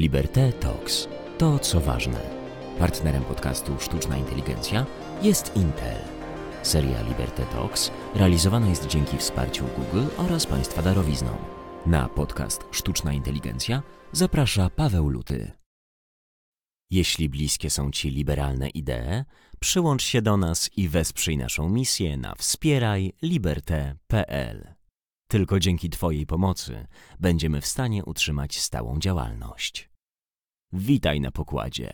Liberté Talks. To co ważne. Partnerem podcastu Sztuczna Inteligencja jest Intel. Seria Liberté Talks realizowana jest dzięki wsparciu Google oraz Państwa darowizną. Na podcast Sztuczna Inteligencja zaprasza Paweł Luty. Jeśli bliskie są Ci liberalne idee, przyłącz się do nas i wesprzyj naszą misję na wspierajliberte.pl. Tylko dzięki Twojej pomocy będziemy w stanie utrzymać stałą działalność. Witaj na pokładzie.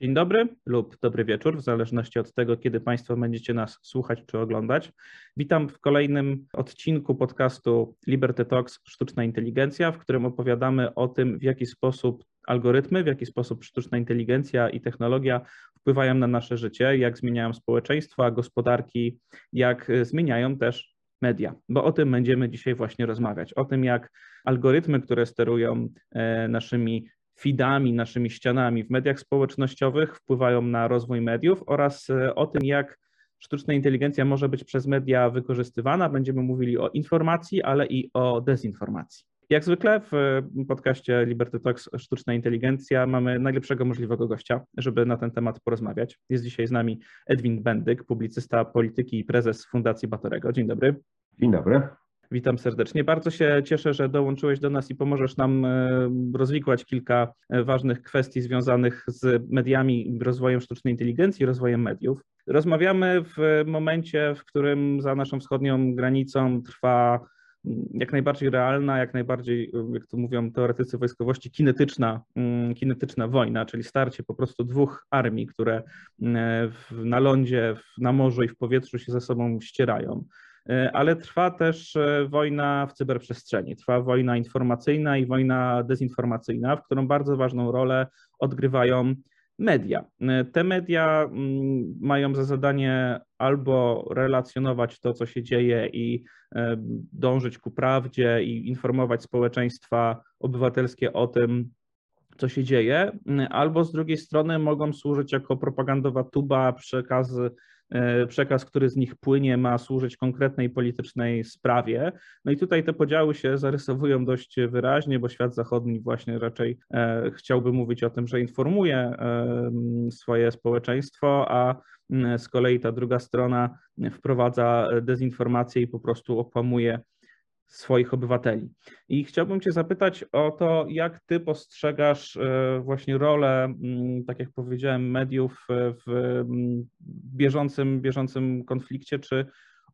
Dzień dobry lub dobry wieczór, w zależności od tego, kiedy Państwo będziecie nas słuchać czy oglądać. Witam w kolejnym odcinku podcastu Liberty Talks Sztuczna Inteligencja, w którym opowiadamy o tym, w jaki sposób algorytmy, w jaki sposób sztuczna inteligencja i technologia wpływają na nasze życie, jak zmieniają społeczeństwa, gospodarki, jak zmieniają też media, bo o tym będziemy dzisiaj właśnie rozmawiać. O tym, jak algorytmy, które sterują e, naszymi feedami, naszymi ścianami w mediach społecznościowych wpływają na rozwój mediów oraz e, o tym, jak sztuczna inteligencja może być przez media wykorzystywana. Będziemy mówili o informacji, ale i o dezinformacji. Jak zwykle w podcaście Liberty Talks Sztuczna Inteligencja mamy najlepszego możliwego gościa, żeby na ten temat porozmawiać. Jest dzisiaj z nami Edwin Bendyk, publicysta polityki i prezes Fundacji Batorego. Dzień dobry. Dzień dobry. Witam serdecznie. Bardzo się cieszę, że dołączyłeś do nas i pomożesz nam e, rozwikłać kilka e, ważnych kwestii związanych z mediami, rozwojem sztucznej inteligencji, rozwojem mediów. Rozmawiamy w momencie, w którym za naszą wschodnią granicą trwa jak najbardziej realna, jak najbardziej, jak to mówią teoretycy wojskowości, kinetyczna, mm, kinetyczna wojna, czyli starcie po prostu dwóch armii, które mm, na lądzie, na morzu i w powietrzu się ze sobą ścierają. E, ale trwa też wojna w cyberprzestrzeni, trwa wojna informacyjna i wojna dezinformacyjna, w którą bardzo ważną rolę odgrywają media. E, te media mm, mają za zadanie albo relacjonować to, co się dzieje i e, dążyć ku prawdzie i informować społeczeństwa obywatelskie o tym, co się dzieje, albo z drugiej strony mogą służyć jako propagandowa tuba, przekazy przekaz, który z nich płynie, ma służyć konkretnej politycznej sprawie. No i tutaj te podziały się zarysowują dość wyraźnie, bo świat zachodni właśnie raczej e, chciałby mówić o tym, że informuje e, swoje społeczeństwo, a z kolei ta druga strona wprowadza dezinformację i po prostu okłamuje swoich obywateli. I chciałbym Cię zapytać o to, jak Ty postrzegasz e, właśnie rolę, mm, tak jak powiedziałem, mediów w mm, bieżącym, bieżącym konflikcie, czy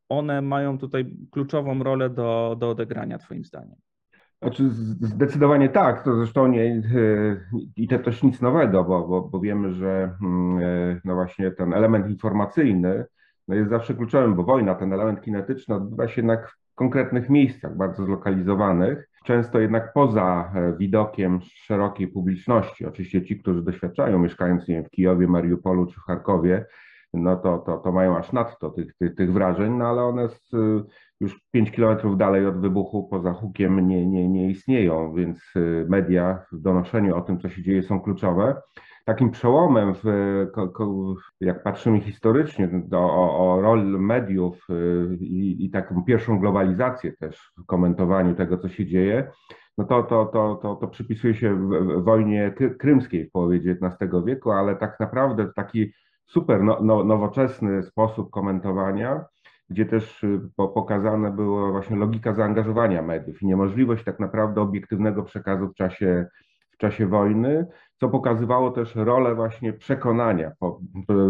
one mają tutaj kluczową rolę do, do odegrania, Twoim zdaniem? Znaczy zdecydowanie tak, to zresztą nie, e, i to też nic nowego, bo, bo, bo wiemy, że mm, e, no właśnie ten element informacyjny no jest zawsze kluczowym, bo wojna, ten element kinetyczny odbywa się jednak konkretnych miejscach, bardzo zlokalizowanych, często jednak poza e, widokiem szerokiej publiczności. Oczywiście ci, którzy doświadczają, mieszkając nie wiem, w Kijowie, Mariupolu czy w Charkowie, no to, to, to mają aż nadto tych, tych, tych wrażeń, no ale one z, już 5 kilometrów dalej od wybuchu poza hukiem nie, nie, nie istnieją, więc e, media w donoszeniu o tym, co się dzieje, są kluczowe. Takim przełomem, w, jak patrzymy historycznie, do, o, o mediów y, i, i taką pierwszą globalizację też w komentowaniu tego, co się dzieje, no to, to, to, to, to przypisuje się wojnie krymskiej w połowie XIX wieku, ale tak naprawdę taki super no, no, nowoczesny sposób komentowania, gdzie też y, pokazane była właśnie logika zaangażowania mediów i niemożliwość tak naprawdę obiektywnego przekazu w czasie w czasie wojny, co pokazywało też rolę właśnie przekonania,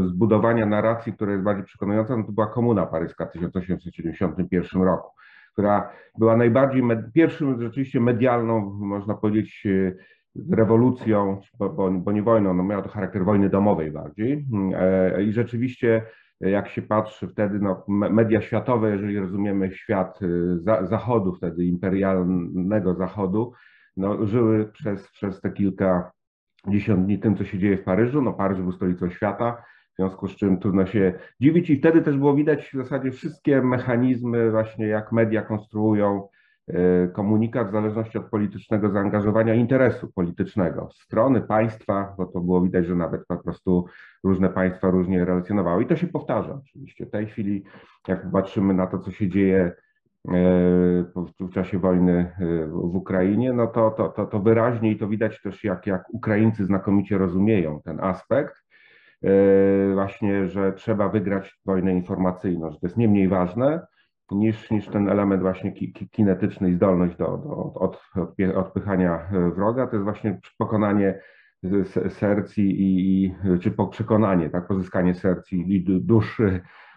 zbudowania narracji, która jest bardziej przekonująca, no to była Komuna Paryska w 1871 roku, która była najbardziej, pierwszym rzeczywiście medialną, można powiedzieć, rewolucją, bo, bo, nie wojną, no miała to charakter wojny domowej bardziej e, i rzeczywiście jak się patrzy wtedy, no, media światowe, jeżeli rozumiemy świat y, za, zachodu, wtedy imperialnego zachodu, no, żyły przez, przez te kilka dziesiąt dni tym, co się dzieje w Paryżu. No, Paryż był stolicą świata, w związku z czym trudno się dziwić i wtedy też było widać w zasadzie wszystkie mechanizmy właśnie, jak media konstruują komunikat w zależności od politycznego zaangażowania interesu politycznego. Strony państwa, bo to było widać, że nawet po prostu różne państwa różnie relacjonowały. I to się powtarza oczywiście. W tej chwili, jak patrzymy na to, co się dzieje w czasie wojny w Ukrainie, no to, to, to, to wyraźnie i to widać też, jak, jak Ukraińcy znakomicie rozumieją ten aspekt, właśnie, że trzeba wygrać wojnę informacyjną, że to jest nie mniej ważne niż, niż ten element właśnie kinetyczny i zdolność do, do od, odpychania wroga, to jest właśnie pokonanie serc i, i, czy przekonanie, tak, pozyskanie serc i dusz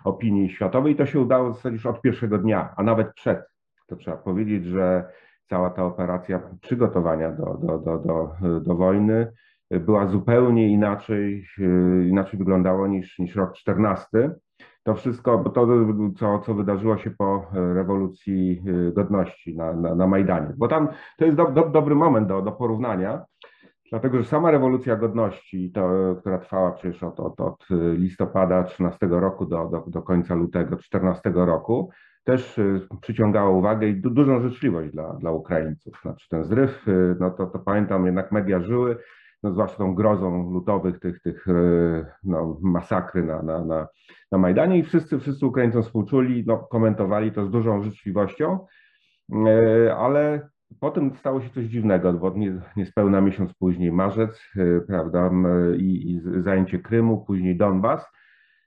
opinii światowej. I to się udało w zasadzie już od pierwszego dnia, a nawet przed. To trzeba powiedzieć, że cała ta operacja przygotowania do, do, do, do, do wojny była zupełnie inaczej, inaczej wyglądało niż, niż rok 14. To wszystko, bo to, co, co wydarzyło się po rewolucji godności na, na, na Majdanie. Bo tam to jest do, do, dobry moment do, do porównania, Dlatego, że sama rewolucja godności, to, która trwała przecież od, od, od listopada 13 roku do, do, do końca lutego 14 roku, też y, przyciągała uwagę i du, dużą życzliwość dla, dla Ukraińców. Znaczy ten zryw, no to, to pamiętam, jednak media żyły, no zwłaszcza tą grozą lutowych tych, tych y, no, masakry na, na, na, na Majdanie i wszyscy, wszyscy Ukraińcom współczuli, no, komentowali to z dużą życzliwością, ale Potem stało się coś dziwnego, bo nie, niespełna miesiąc później marzec, y, prawda, i, i zajęcie Krymu, później Donbas.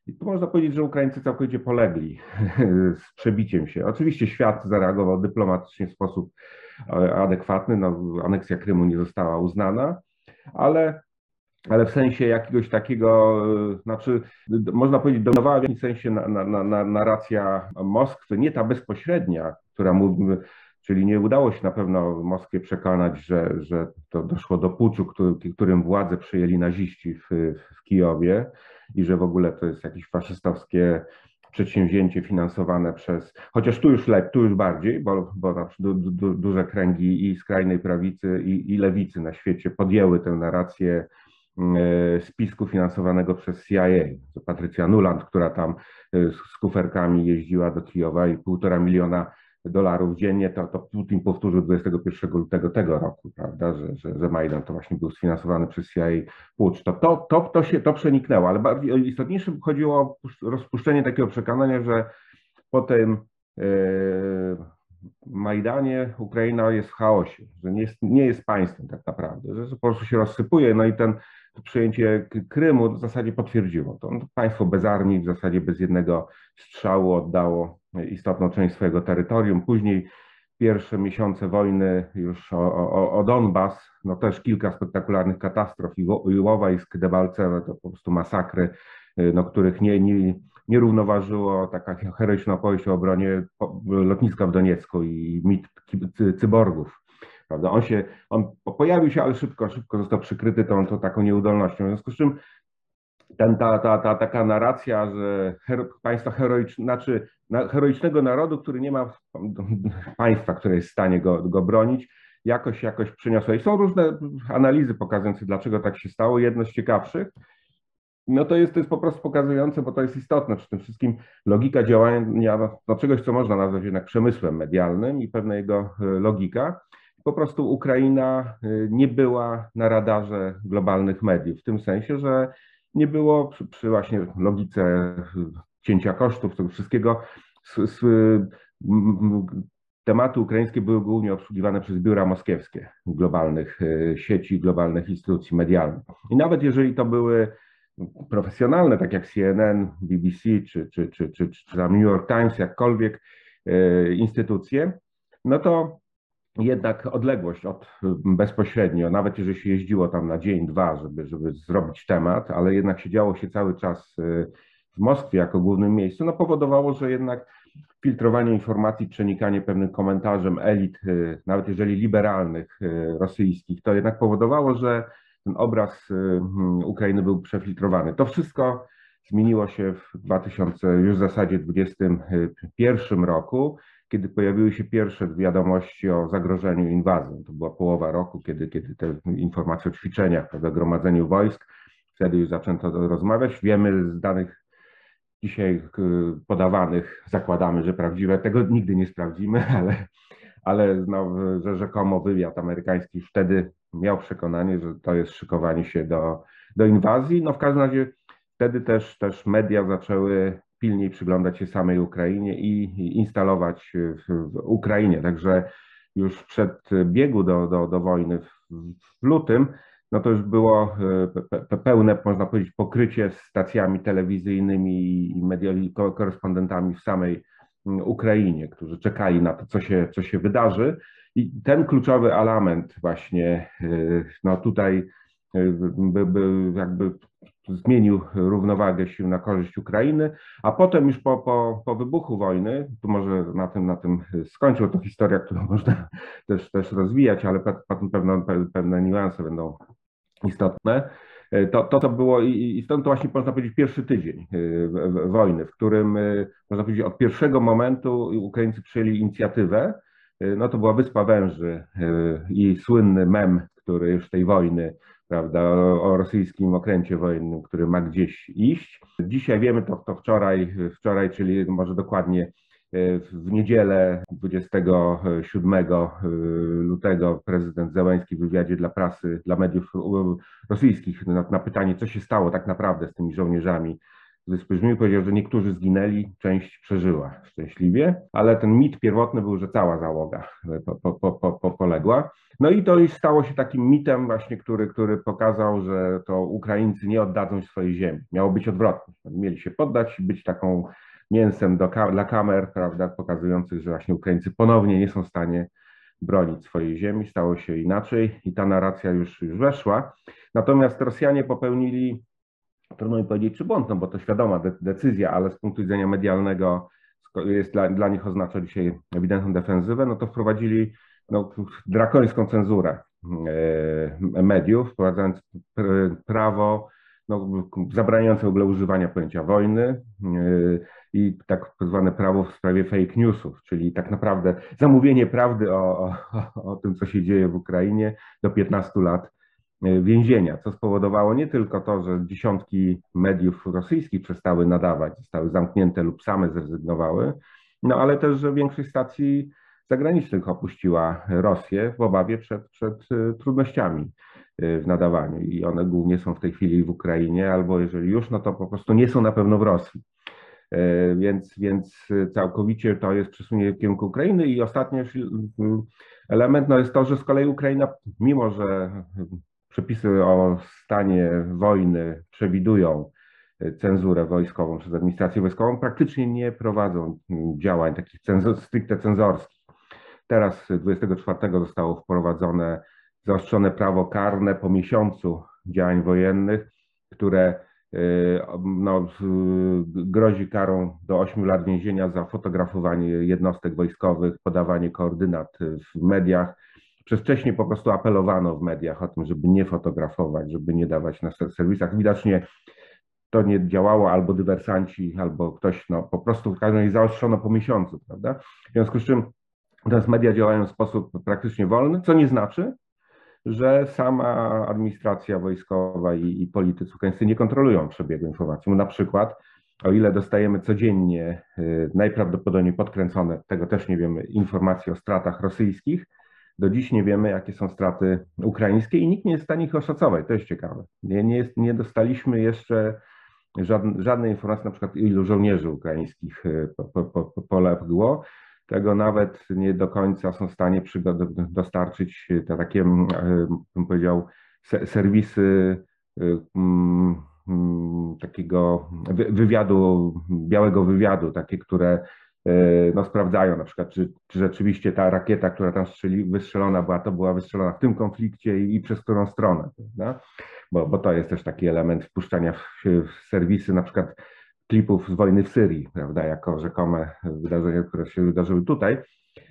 I tu można powiedzieć, że Ukraińcy całkowicie polegli z przebiciem się. Oczywiście świat zareagował dyplomatycznie w sposób e, adekwatny, no, aneksja Krymu nie została uznana, ale, ale w sensie jakiegoś takiego, e, znaczy można powiedzieć, dominowała w jakimś sensie na, na, na, narracja Moskwy, nie ta bezpośrednia, która Czyli nie udało się na pewno Moskwie przekonać, że, że to doszło do puczu, który, którym władzę przyjęli naziści w, w Kijowie i że w ogóle to jest jakieś faszystowskie przedsięwzięcie finansowane przez, chociaż tu już lepiej, tu już bardziej, bo, bo du, du, duże kręgi i skrajnej prawicy i, i lewicy na świecie podjęły tę narrację e, spisku finansowanego przez CIA. To Patrycja Nuland, która tam e, z kuferkami jeździła do Kijowa i półtora miliona dolarów dziennie, to, to Putin powtórzył 21 lutego tego roku, prawda, że, że, że Majdan to właśnie był sfinansowany przez CIA pucz. To, to, to, to się to przeniknęło, ale bardziej istotniejsze chodziło o rozpuszczenie takiego przekonania, że po tym yy, Majdanie Ukraina jest w chaosie, że nie jest, nie jest państwem tak naprawdę, że po prostu się rozsypuje, no i ten przyjęcie Krymu w zasadzie potwierdziło to. Państwo bez armii, w zasadzie bez jednego strzału oddało istotną część swojego terytorium. Później pierwsze miesiące wojny już o, o, o Donbas, no też kilka spektakularnych katastrof, Iłowajsk, Debalcewe, to po prostu masakry, y, no, których nie, nie, nie równoważyło taka heroiczna opowieść o obronie lotniska w Doniecku i mit cyborgów. Prawda? On się, on pojawił się, ale szybko, szybko został przykryty tą, tą taką nieudolnością. W związku z czym ten, ta, ta, ta taka narracja, że hero, państwa heroiczne, znaczy na, heroicznego narodu, który nie ma państwa, które jest w stanie go, go bronić, jakoś, jakoś przyniosła. I są różne analizy pokazujące, dlaczego tak się stało. Jedno z ciekawszych, no to jest, to jest po prostu pokazujące, bo to jest istotne przy tym wszystkim logika działania no, no czegoś, co można nazwać jednak przemysłem medialnym i pewna jego e, logika. Po prostu Ukraina e, nie była na radarze globalnych mediów, w tym sensie, że nie było przy, przy właśnie logice cięcia kosztów, tego wszystkiego. tematy ukraińskie były głównie obsługiwane przez biura moskiewskie globalnych sieci, globalnych instytucji medialnych. I nawet jeżeli to były profesjonalne, tak jak CNN, BBC czy, czy, czy, czy, czy New York Times, jakkolwiek instytucje, no to jednak odległość od bezpośrednio, nawet jeżeli się jeździło tam na dzień, dwa, żeby, żeby zrobić temat, ale jednak siedziało się cały czas e, w Moskwie jako głównym miejscu, no powodowało, że jednak filtrowanie informacji, przenikanie pewnym komentarzem elit, e, nawet jeżeli liberalnych, rosyjskich, to jednak powodowało, że ten obraz Ukrainy był przefiltrowany. To wszystko zmieniło się w 2000, już w zasadzie 2021 roku, kiedy pojawiły się pierwsze wiadomości o zagrożeniu inwazją. To była połowa roku, kiedy, kiedy te informacje o ćwiczeniach, o zagromadzeniu wojsk, wtedy już zaczęto rozmawiać. Wiemy z danych dzisiaj podawanych, zakładamy, że prawdziwe, tego nigdy nie sprawdzimy, ale, ale no, że rzekomo wywiad amerykański wtedy miał przekonanie, że to jest szykowanie się do, do inwazji. No w każdym razie wtedy też, też media zaczęły pilniej przyglądać się samej Ukrainie i instalować w, Ukrainie. Także już przed biegu do, do, do wojny w, lutym, no to już było pełne, można powiedzieć, pokrycie stacjami telewizyjnymi i mediami, korespondentami w samej Ukrainie, którzy czekali na to, co się, co się wydarzy. I ten kluczowy element właśnie, no tutaj by, by jakby zmienił równowagę sił na korzyść Ukrainy, a potem już po, po, po wybuchu wojny, tu może na tym, na tym skończył, to historia, którą można też, też rozwijać, ale potem pewne, pewne niuanse będą istotne. To, to, to było i stąd to właśnie można powiedzieć pierwszy tydzień y, wojny, w którym y, można powiedzieć od pierwszego momentu Ukraińcy przyjęli inicjatywę. No to była Wyspa Węży i słynny mem, który już tej wojny prawda, o, rosyjskim okręcie wojennym, który ma gdzieś iść. Dzisiaj wiemy to, to wczoraj, wczoraj, czyli może dokładnie e, w niedzielę 27 e, lutego prezydent Zełański w wywiadzie dla prasy, dla mediów rosyjskich na, na pytanie, co się stało tak naprawdę z tymi żołnierzami Wyspy Żmiju powiedział, że niektórzy zginęli, część przeżyła szczęśliwie, ale ten mit pierwotny był, że cała załoga po, po, po, poległa. No i to już stało się takim mitem właśnie, który, który pokazał, że to Ukraińcy nie oddadzą swojej ziemi. Miało być odwrotnie. Mieli się poddać, być taką mięsem do, dla kamer, prawda, pokazujących, że właśnie Ukraińcy ponownie nie są w stanie bronić swojej ziemi. Stało się inaczej i ta narracja już, już weszła. Natomiast Rosjanie popełnili trudno mi powiedzieć, czy błąd, no bo to świadoma de decyzja, ale z punktu widzenia medialnego jest dla, dla nich oznacza dzisiaj ewidentną defensywę, no to wprowadzili no, drakońską cenzurę e, mediów, wprowadzając prawo no, zabraniające w ogóle używania pojęcia wojny e, i tak zwane prawo w sprawie fake newsów, czyli tak naprawdę zamówienie prawdy o, o, o tym, co się dzieje w Ukrainie do 15 lat więzienia, co spowodowało nie tylko to, że dziesiątki mediów rosyjskich przestały nadawać, zostały zamknięte lub same zrezygnowały, no ale też, że większość stacji zagranicznych opuściła Rosję w obawie przed, przed e, trudnościami e, w nadawaniu i one głównie są w tej chwili w Ukrainie, albo jeżeli już, no to po prostu nie są na pewno w Rosji. Więc, więc całkowicie to jest przesunięcie w kierunku Ukrainy i ostatni element no jest to, że z kolei Ukraina, mimo że Przepisy o stanie wojny przewidują e, cenzurę wojskową przez administrację wojskową, praktycznie nie prowadzą działań takich cenzor, stricte cenzorskich. Teraz 24 zostało wprowadzone zaostrzone prawo karne po miesiącu działań wojennych, które e, no, grozi karą do 8 lat więzienia za fotografowanie jednostek wojskowych, podawanie koordynat w mediach, przez wcześniej po prostu apelowano w mediach o tym, żeby nie fotografować, żeby nie dawać na serwisach. Widocznie to nie działało, albo dywersanci, albo ktoś, no po prostu w każdym razie zaostrzono po miesiącu, prawda? W związku z czym teraz media działają w sposób praktycznie wolny, co nie znaczy, że sama administracja wojskowa i, i politycy ukraińscy nie kontrolują przebiegu informacji. Na przykład, o ile dostajemy codziennie, y, najprawdopodobniej podkręcone, tego też nie wiemy, informacje o stratach rosyjskich, do dziś nie wiemy, jakie są straty ukraińskie i nikt nie jest w stanie ich oszacować. To jest ciekawe. Nie, nie, jest, nie dostaliśmy jeszcze żadnej, informacji, na przykład ilu żołnierzy ukraińskich e, po, po, poległo. Tego nawet nie do końca są w stanie dostarczyć te takie, e, bym powiedział, serwisy e, takiego wywiadu, białego wywiadu, takie, które no, sprawdzają na przykład, czy, czy rzeczywiście ta rakieta, która tam strzeli, wystrzelona była, to była wystrzelona w tym konflikcie i, i przez którą stronę, prawda? Bo, bo to jest też taki element wpuszczania w, w serwisy na przykład klipów z wojny w Syrii, prawda, jako rzekome wydarzenia, które się wydarzyły tutaj,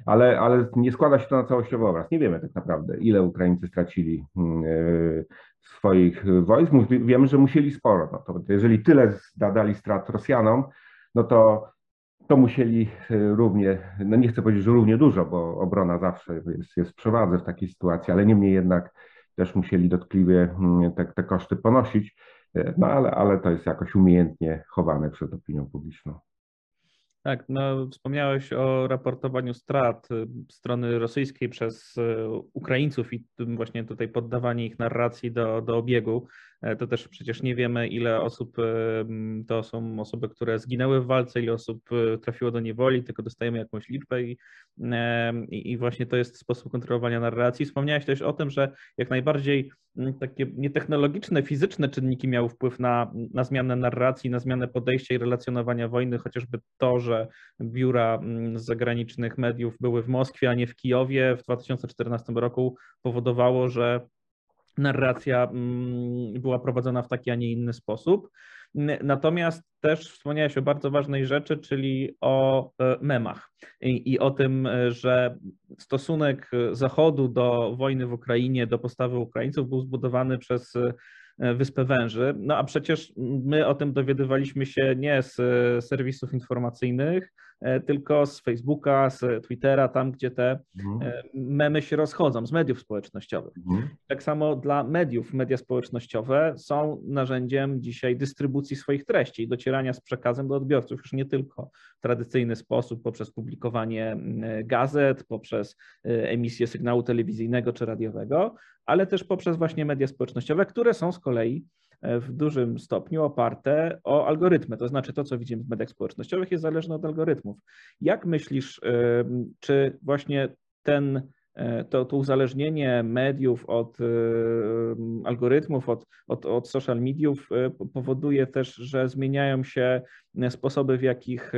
ale, ale nie składa się to na całościowy obraz. Nie wiemy tak naprawdę, ile Ukraińcy stracili yy, swoich wojsk. Wiemy, że musieli sporo. No to jeżeli tyle zadali strat Rosjanom, no to to musieli e, równie, no nie chcę powiedzieć, że równie dużo, bo obrona zawsze jest, jest w przewadze w takiej sytuacji, ale niemniej jednak też musieli dotkliwie mm, te, te koszty ponosić, e, no ale, ale to jest jakoś umiejętnie chowane przed opinią publiczną. Tak, no wspomniałeś o raportowaniu strat y, strony rosyjskiej przez y, Ukraińców i właśnie tutaj poddawanie ich narracji do, do obiegu. E, to też przecież nie wiemy, ile osób to są osoby, które zginęły w walce, ile osób y, trafiło do niewoli, tylko dostajemy jakąś liczbę i, i, właśnie to jest sposób kontrolowania narracji. Wspomniałeś też o tym, że jak najbardziej takie nietechnologiczne, fizyczne czynniki miały wpływ na, na zmianę narracji, na zmianę podejścia i relacjonowania wojny, chociażby to, że biura zagranicznych mediów były w Moskwie, a nie w Kijowie w 2014 roku powodowało, że narracja mm, była prowadzona w taki, a nie inny sposób. Natomiast też wspomniałeś o bardzo ważnej rzeczy, czyli o e, memach i, i, o tym, e, że stosunek Zachodu do wojny w Ukrainie, do postawy Ukraińców był zbudowany przez E, Wyspę Węży. No a przecież my o tym dowiadywaliśmy się nie z e, serwisów informacyjnych, e, tylko z Facebooka, z Twittera, tam gdzie te mhm. memy się rozchodzą, z mediów społecznościowych. Mhm. Tak samo dla mediów, media społecznościowe są narzędziem dzisiaj dystrybucji swoich treści, docierania z przekazem do odbiorców, już nie tylko w tradycyjny sposób, poprzez publikowanie gazet, poprzez emisję sygnału telewizyjnego czy radiowego, ale też poprzez właśnie media społecznościowe, które są z kolei e, w dużym stopniu oparte o algorytmy. To znaczy to, co widzimy w mediach społecznościowych jest zależne od algorytmów. Jak myślisz, czy właśnie ten e, to, to uzależnienie mediów od algorytmów, od, od, od social mediów e, powoduje też, że zmieniają się sposoby, w jakich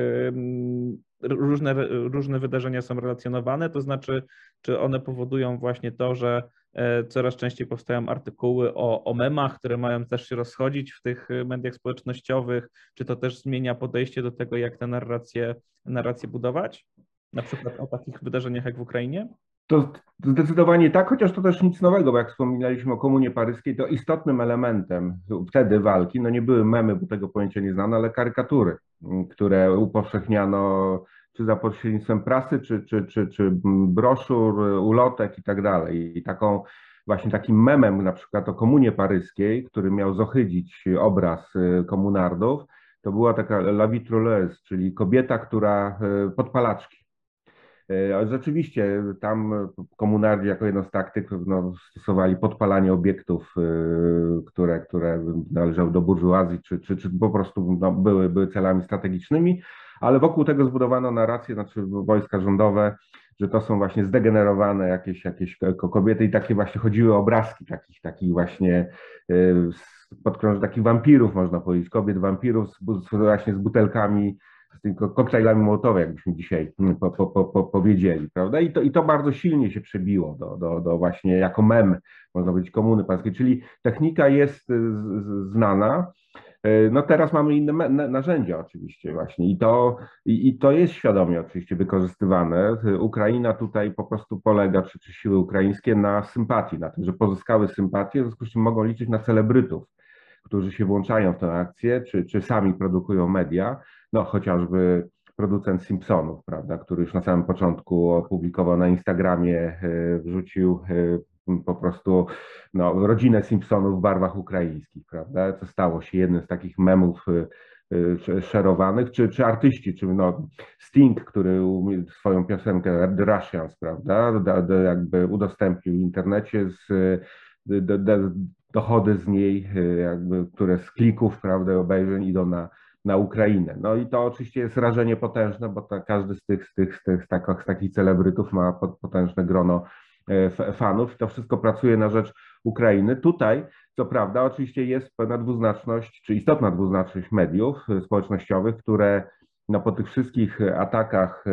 różne, różne wydarzenia są relacjonowane, to znaczy, czy one powodują właśnie to, że E, coraz częściej powstają artykuły o, o memach, które mają też się rozchodzić w tych e, mediach społecznościowych. Czy to też zmienia podejście do tego, jak te narracje, narracje budować? Na przykład o takich wydarzeniach jak w Ukrainie? To zdecydowanie tak, chociaż to też nic nowego, bo jak wspominaliśmy o Komunie Paryskiej, to istotnym elementem wtedy walki, no nie były memy, bo tego pojęcia nie znano, ale karykatury, które upowszechniano czy za pośrednictwem prasy, czy, czy, czy, czy broszur, ulotek i tak dalej. I taką właśnie takim memem na przykład o Komunie Paryskiej, który miał zohydzić obraz y, komunardów, to była taka la vitruleuse, czyli kobieta, która y, podpalaczki. Y, rzeczywiście tam komunardi jako jedno z taktyk no, stosowali podpalanie obiektów, które, które należały do burżuazji, czy, czy, czy po prostu no, były, były celami strategicznymi ale wokół tego zbudowano narrację, znaczy wojska rządowe, że to są właśnie zdegenerowane jakieś, jakieś kobiety i takie właśnie chodziły obrazki takich, takich właśnie y, podkrąż takich wampirów, można powiedzieć, kobiet wampirów z, właśnie z butelkami, z tymi koktajlami mołotowe, jakbyśmy dzisiaj mm, po, po, po, powiedzieli, prawda? I to, I to bardzo silnie się przebiło do, do, do właśnie jako mem, można powiedzieć, komuny pańskiej, czyli technika jest y, znana, E, no teraz mamy inne narzędzia oczywiście właśnie i to, i, i, to jest świadomie oczywiście wykorzystywane. Ukraina tutaj po prostu polega, czy, czy siły ukraińskie na sympatii, na tym, że pozyskały sympatię, w związku z czym mogą liczyć na celebrytów, którzy się włączają w tę akcję, czy, czy sami produkują media, no chociażby producent Simpsonów, prawda, który już na samym początku opublikował na Instagramie, e, wrzucił e, po prostu no, rodzinę Simpsonów w barwach ukraińskich, prawda? Co stało się jednym z takich memów y, szerowanych, czy, czy artyści, czy no, Sting, który swoją piosenkę The Russians, prawda, jakby udostępnił w internecie z, dochody z niej, y, jakby, które z klików, prawda, obejrzeń idą na, na Ukrainę. No i to oczywiście jest rażenie potężne, bo to każdy z tych, z tych, z tych, z takich, z takich celebrytów ma potężne grono E, fanów. To wszystko pracuje na rzecz Ukrainy. Tutaj, co prawda, oczywiście jest pewna dwuznaczność, czy istotna dwuznaczność mediów społecznościowych, które no, po tych wszystkich atakach e,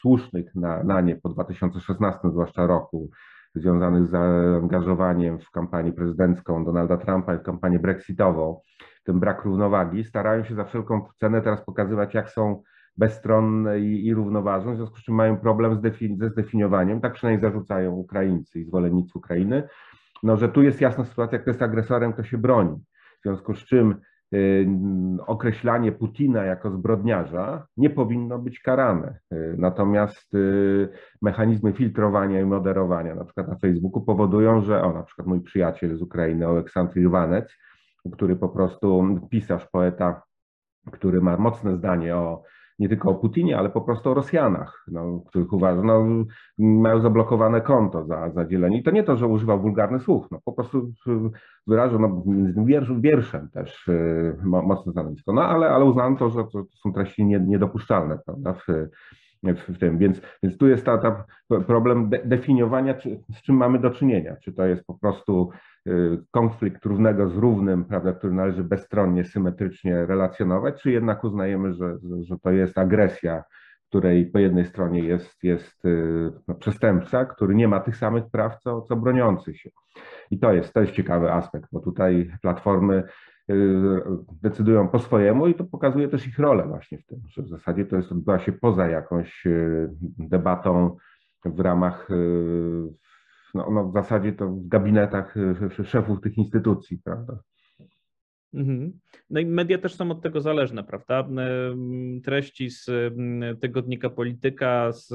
słusznych na, na nie po 2016 zwłaszcza roku, związanych z zaangażowaniem w kampanię prezydencką Donalda Trumpa i w kampanię brexitową, ten brak równowagi, starają się za wszelką cenę teraz pokazywać, jak są bezstronne i, i równoważne, w związku z czym mają problem z defini ze zdefiniowaniem, tak przynajmniej zarzucają Ukraińcy i zwolennicy Ukrainy, no, że tu jest jasna sytuacja, kto jest agresorem, kto się broni. W związku z czym określanie Putina jako zbrodniarza nie powinno być karane. Y, natomiast y, mechanizmy filtrowania i moderowania, na przykład na Facebooku, powodują, że o, na przykład mój przyjaciel z Ukrainy, Aleksandr Iwanec, który po prostu pisarz, poeta, który ma mocne zdanie o nie tylko o Putinie, ale po prostu o Rosjanach, no, których uważa, no, mają zablokowane konto za, za dzielenie. I to nie to, że używał wulgarnych słów, no, po prostu wyrażał no, wierszem też y, mocne stanowisko. No ale, ale uznano to, że to są treści niedopuszczalne prawda, w, w tym. Więc, więc tu jest ta, ta problem de, definiowania, czy, z czym mamy do czynienia. Czy to jest po prostu y, konflikt równego z równym, prawda, który należy bezstronnie, symetrycznie relacjonować, czy jednak uznajemy, że, że to jest agresja, której po jednej stronie jest, jest y, no, przestępca, który nie ma tych samych praw, co, co broniący się. I to jest, to jest ciekawy aspekt, bo tutaj platformy decydują po swojemu i to pokazuje też ich rolę właśnie w tym, że w zasadzie to jest odbywa się poza jakąś y, debatą w ramach, y, no, no w zasadzie to w gabinetach szefów tych instytucji, prawda? Mhm. No i media też są od tego zależne, prawda? Treści z tygodnika Polityka, z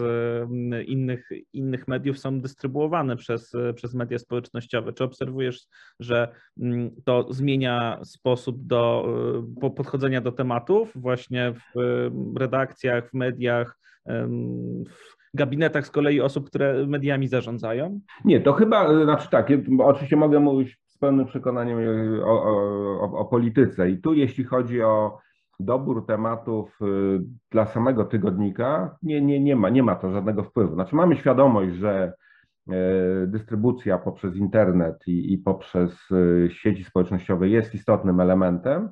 innych, innych mediów są dystrybuowane przez, przez media społecznościowe. Czy obserwujesz, że to zmienia sposób do podchodzenia do tematów właśnie w redakcjach, w mediach, w gabinetach z kolei osób, które mediami zarządzają? Nie, to chyba, znaczy tak, oczywiście mogę mówić pełnym przekonaniem e, o, o, o, polityce. I tu, jeśli chodzi o dobór tematów e, dla samego tygodnika, nie, nie, nie, ma, nie ma to żadnego wpływu. Znaczy, mamy świadomość, że e, dystrybucja poprzez internet i, i poprzez sieci społecznościowe jest istotnym elementem,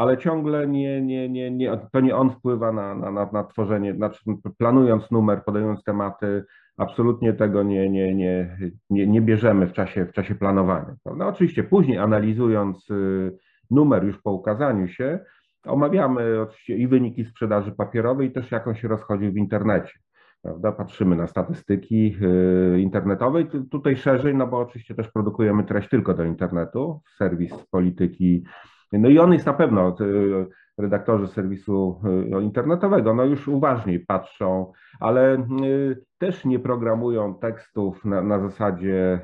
ale ciągle nie, nie, nie, nie, to nie on wpływa na, na, na, na tworzenie, znaczy planując numer, podając tematy, absolutnie tego nie, nie, nie, nie, nie bierzemy w czasie, w czasie planowania. No Oczywiście później analizując y, numer już po ukazaniu się, omawiamy oczywiście i wyniki sprzedaży papierowej, i też jak on się rozchodzi w internecie. Prawda? Patrzymy na statystyki y, internetowej, tutaj szerzej, no bo oczywiście też produkujemy treść tylko do internetu, serwis polityki. No i on jest na pewno y, redaktorzy serwisu y, internetowego, no już uważniej patrzą, ale y, też nie programują tekstów na, na zasadzie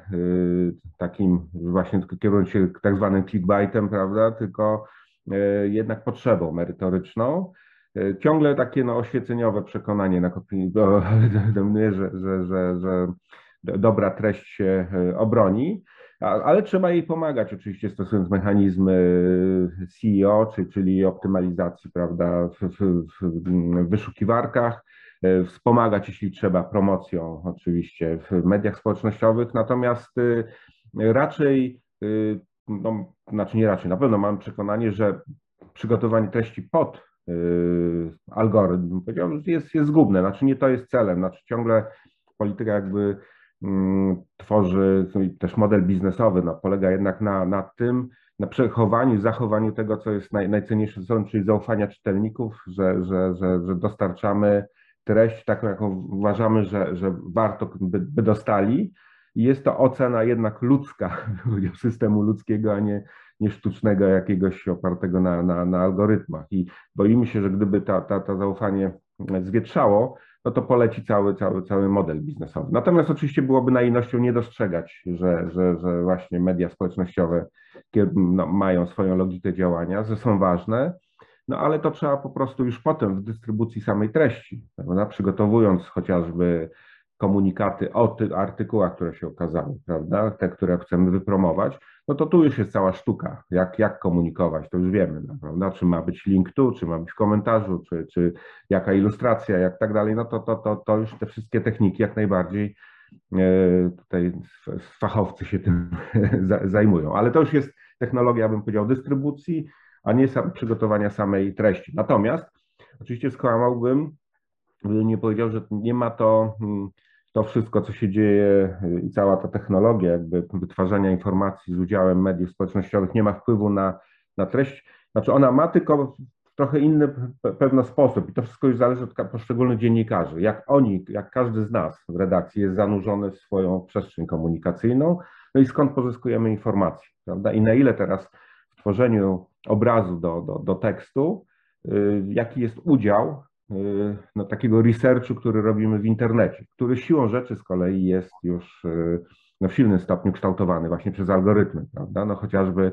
takim właśnie kierując się tak zwanym clickbaitem, prawda, tylko jednak potrzebą merytoryczną. Ciągle takie no, oświeceniowe przekonanie na dominuje, że, że, że, że dobra treść się obroni ale trzeba jej pomagać oczywiście stosując mechanizmy CEO, czy, czyli optymalizacji prawda, w, w, w wyszukiwarkach, e, wspomagać jeśli trzeba promocją oczywiście w mediach społecznościowych, natomiast y, raczej, y, no, znaczy nie raczej, na pewno mam przekonanie, że przygotowanie treści pod y, algorytm, powiedziałbym, jest, jest zgubne, znaczy nie to jest celem, znaczy ciągle polityka jakby tworzy też model biznesowy, no, polega jednak na, na tym, na przechowaniu, zachowaniu tego, co jest naj, najcenniejsze, czyli zaufania czytelników, że, że, że, że dostarczamy treść taką, jaką uważamy, że, że warto by, by dostali. I jest to ocena jednak ludzka, systemu ludzkiego, a nie, nie sztucznego jakiegoś opartego na, na, na algorytmach. I boimy się, że gdyby ta, ta, ta zaufanie zwietrzało, no to poleci cały, cały, cały model biznesowy. Natomiast oczywiście byłoby naiwnością nie dostrzegać, że, że, że właśnie media społecznościowe no, mają swoją logikę działania, że są ważne, no ale to trzeba po prostu już potem w dystrybucji samej treści, prawda? przygotowując chociażby komunikaty o tych artykułach, które się okazały, prawda, te, które chcemy wypromować, no to tu już jest cała sztuka, jak, jak komunikować, to już wiemy, no, prawda, czy ma być link tu, czy ma być w komentarzu, czy, czy jaka ilustracja, jak tak dalej, no to, to, to, to już te wszystkie techniki jak najbardziej e, tutaj fachowcy się tym zajmują, ale to już jest technologia, bym powiedział, dystrybucji, a nie sam, przygotowania samej treści. Natomiast oczywiście skłamałbym, nie powiedział, że nie ma to hmm, to wszystko, co się dzieje i cała ta technologia jakby wytwarzania informacji z udziałem mediów społecznościowych nie ma wpływu na, na treść. Znaczy ona ma tylko w trochę inny pewno sposób i to wszystko już zależy od poszczególnych dziennikarzy. Jak oni, jak każdy z nas w redakcji jest zanurzony w swoją przestrzeń komunikacyjną, no i skąd pozyskujemy informacje, prawda? I na ile teraz w tworzeniu obrazu do, do, do tekstu, yy, jaki jest udział Y, no, takiego researchu, który robimy w internecie, który siłą rzeczy z kolei jest już y, no, w silnym stopniu kształtowany właśnie przez algorytmy, prawda? No chociażby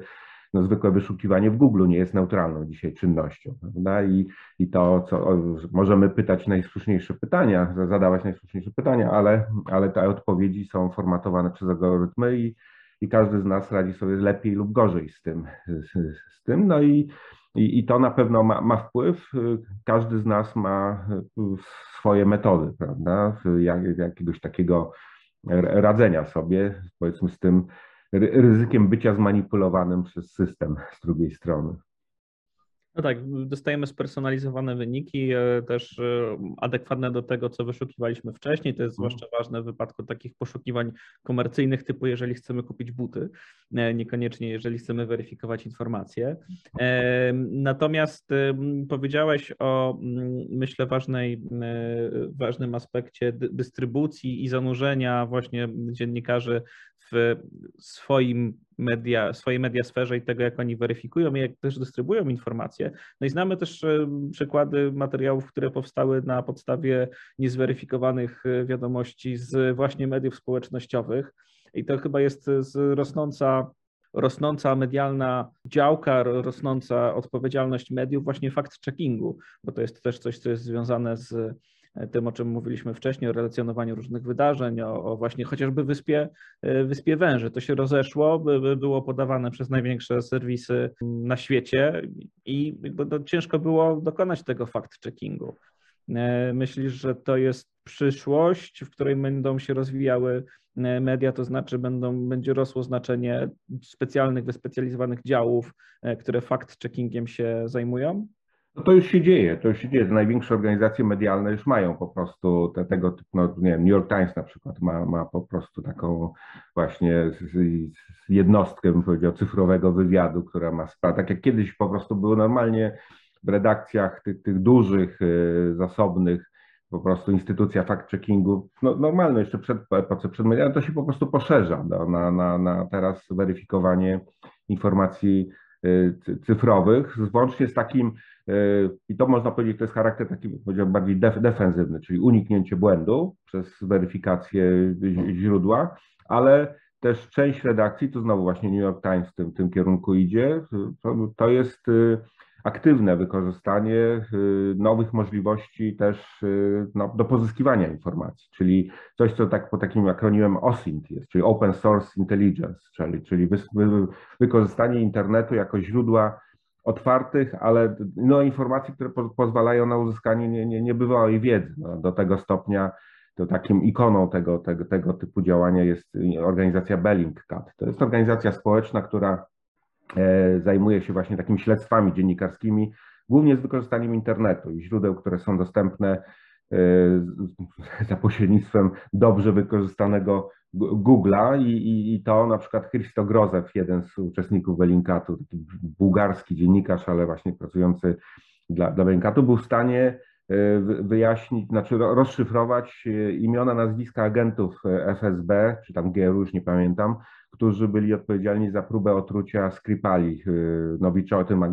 no, zwykłe wyszukiwanie w Google nie jest neutralną dzisiaj czynnością. Prawda? I, I to, co możemy pytać najsłuszniejsze pytania, zadawać najsłuszniejsze pytania, ale, ale te odpowiedzi są formatowane przez algorytmy i, i każdy z nas radzi sobie lepiej lub gorzej z tym. Z, tym. No i, i, i to na pewno ma, ma wpływ. Każdy z nas ma swoje metody, prawda? Jak, jakiegoś takiego radzenia sobie, powiedzmy, z tym ryzykiem bycia zmanipulowanym przez system z drugiej strony. No tak, dostajemy spersonalizowane wyniki, e, też e, adekwatne do tego, co wyszukiwaliśmy wcześniej. To jest mhm. zwłaszcza ważne w wypadku takich poszukiwań komercyjnych, typu jeżeli chcemy kupić buty, e, niekoniecznie jeżeli chcemy weryfikować informacje. Natomiast powiedziałeś o, myślę, ważnej, ważnym aspekcie dystrybucji i zanurzenia właśnie dziennikarzy w swoim media, swojej mediasferze i tego, jak oni weryfikują i jak też dystrybuują informacje. No i znamy też e, przykłady materiałów, które powstały na podstawie niezweryfikowanych e, wiadomości z właśnie mediów społecznościowych. I to chyba jest rosnąca rosnąca medialna działka, rosnąca odpowiedzialność mediów, właśnie fact-checkingu, bo to jest też coś, co jest związane z tym, o czym mówiliśmy wcześniej, o relacjonowaniu różnych wydarzeń, o, o właśnie chociażby wyspie, e, wyspie Węży. To się rozeszło, by, było podawane przez największe serwisy na świecie i ciężko było dokonać tego fact-checkingu. E, myślisz, że to jest przyszłość, w której będą się rozwijały e, media, to znaczy będą, będzie rosło znaczenie specjalnych, wyspecjalizowanych działów, które fact-checkingiem się zajmują? No to już się dzieje, to już się dzieje. Największe organizacje medialne już mają po prostu te, tego typu, no nie wiem, New York Times na przykład ma, ma po prostu taką właśnie jednostkę, bym powiedział, cyfrowego wywiadu, która ma sprawę, tak jak kiedyś po prostu było normalnie w redakcjach tych, tych dużych, y, zasobnych, po prostu instytucja fact-checkingu, no, normalne jeszcze przed epoce przed mediami, to się po prostu poszerza no, na, na, na teraz weryfikowanie informacji cyfrowych, włącznie z takim Yy, I to można powiedzieć, to jest charakter taki powiedziałbym, bardziej def defensywny, czyli uniknięcie błędu przez weryfikację źródła, ale też część redakcji, tu znowu właśnie New York Times w tym, tym kierunku idzie, to, to jest y, aktywne wykorzystanie y, nowych możliwości też y, no, do pozyskiwania informacji, czyli coś, co tak po takim akronimem OSINT jest, czyli Open Source Intelligence, czyli, czyli wy, wy, wykorzystanie internetu jako źródła otwartych, ale no, informacji, które po, pozwalają na uzyskanie nie, nie, niebywałej wiedzy. No, do tego stopnia to takim ikoną tego, tego, tego typu działania jest organizacja Bellingcat. To jest organizacja społeczna, która zajmuje się właśnie takimi śledztwami dziennikarskimi, głównie z wykorzystaniem internetu i źródeł, które są dostępne e, za pośrednictwem dobrze wykorzystanego Google'a i, i, i, to na przykład Christo Grozew, jeden z uczestników Bellingcatu, taki bułgarski dziennikarz, ale właśnie pracujący dla, dla Bellingcatu, był w stanie e, wyjaśnić, znaczy rozszyfrować e, imiona, nazwiska agentów e, FSB, czy tam GRU, już nie pamiętam, którzy byli odpowiedzialni za próbę otrucia Skripali, Nowiczok, tym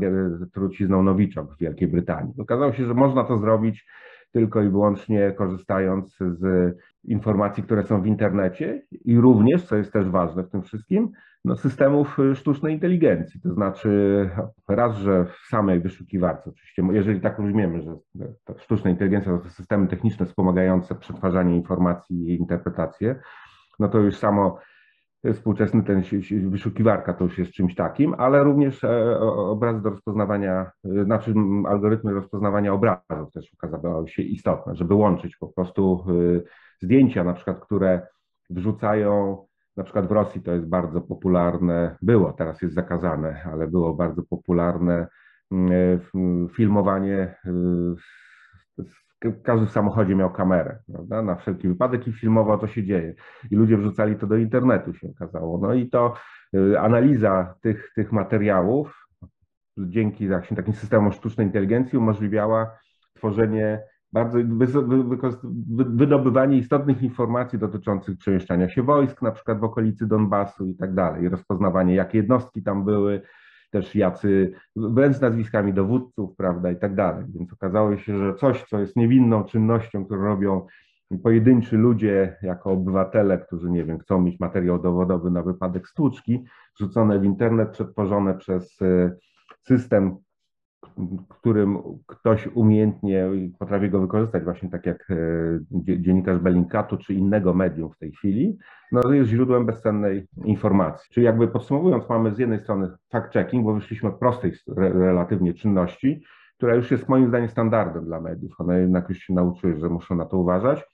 trucizną Nowiczok w Wielkiej Brytanii. Okazało się, że można to zrobić tylko i wyłącznie korzystając z informacji, które są w internecie i również, co jest też ważne w tym wszystkim, no, systemów sztucznej inteligencji. To znaczy, raz, że w samej wyszukiwarce, oczywiście, jeżeli tak rozumiemy, że sztuczna inteligencja to systemy techniczne wspomagające przetwarzanie informacji i interpretację, no to już samo współczesny ten wyszukiwarka to już jest czymś takim, ale również e, obrazy do rozpoznawania, e, znaczy algorytmy rozpoznawania obrazów też okazały się istotne, żeby łączyć po prostu e, zdjęcia na przykład, które wrzucają, na przykład w Rosji to jest bardzo popularne, było, teraz jest zakazane, ale było bardzo popularne filmowanie każdy w samochodzie miał kamerę, prawda, na wszelki wypadek i filmował, co się dzieje. I ludzie wrzucali to do internetu, się okazało. No i to y, analiza tych, tych materiałów dzięki właśnie takim systemom sztucznej inteligencji umożliwiała tworzenie bardzo wydobywanie istotnych informacji dotyczących przemieszczania się wojsk, na przykład w okolicy Donbasu i tak dalej, rozpoznawanie, jakie jednostki tam były, też jacy, wręcz z nazwiskami dowódców, prawda, i tak dalej. Więc okazało się, że coś, co jest niewinną czynnością, którą robią pojedynczy ludzie jako obywatele, którzy nie wiem, chcą mieć materiał dowodowy na wypadek stłuczki, rzucone w internet, przetworzone przez system, którym ktoś umiejętnie potrafi go wykorzystać, właśnie tak jak dziennikarz Bellingcatu czy innego medium w tej chwili, no jest źródłem bezcennej informacji. Czyli jakby podsumowując, mamy z jednej strony fact-checking, bo wyszliśmy od prostej relatywnie czynności, która już jest moim zdaniem standardem dla mediów. One jednak już się nauczyły, że muszą na to uważać.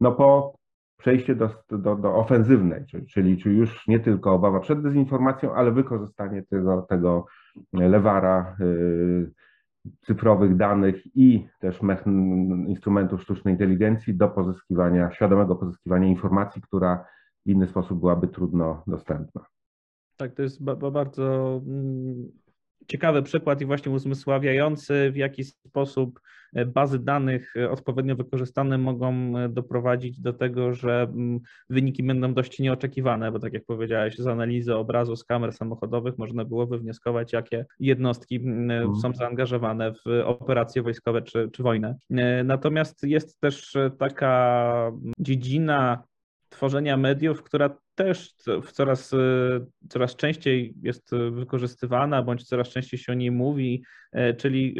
No po przejście do, do, do ofensywnej, czyli, czyli, czyli już nie tylko obawa przed dezinformacją, ale wykorzystanie tego, tego lewara y, cyfrowych danych i też instrumentów sztucznej inteligencji do pozyskiwania, świadomego pozyskiwania informacji, która w inny sposób byłaby trudno dostępna. Tak, to jest bardzo mm, ciekawy przykład i właśnie uzmysławiający, w jaki sposób e, bazy danych e, odpowiednio wykorzystane mogą e, doprowadzić do tego, że wyniki będą dość nieoczekiwane, bo tak jak powiedziałeś, z analizy obrazu z kamer samochodowych można było wywnioskować, jakie jednostki mhm. są zaangażowane w operacje wojskowe czy, czy wojnę. Natomiast jest też taka dziedzina tworzenia mediów, która też w coraz, y, coraz częściej jest wykorzystywana, bądź coraz częściej się o niej mówi, e, czyli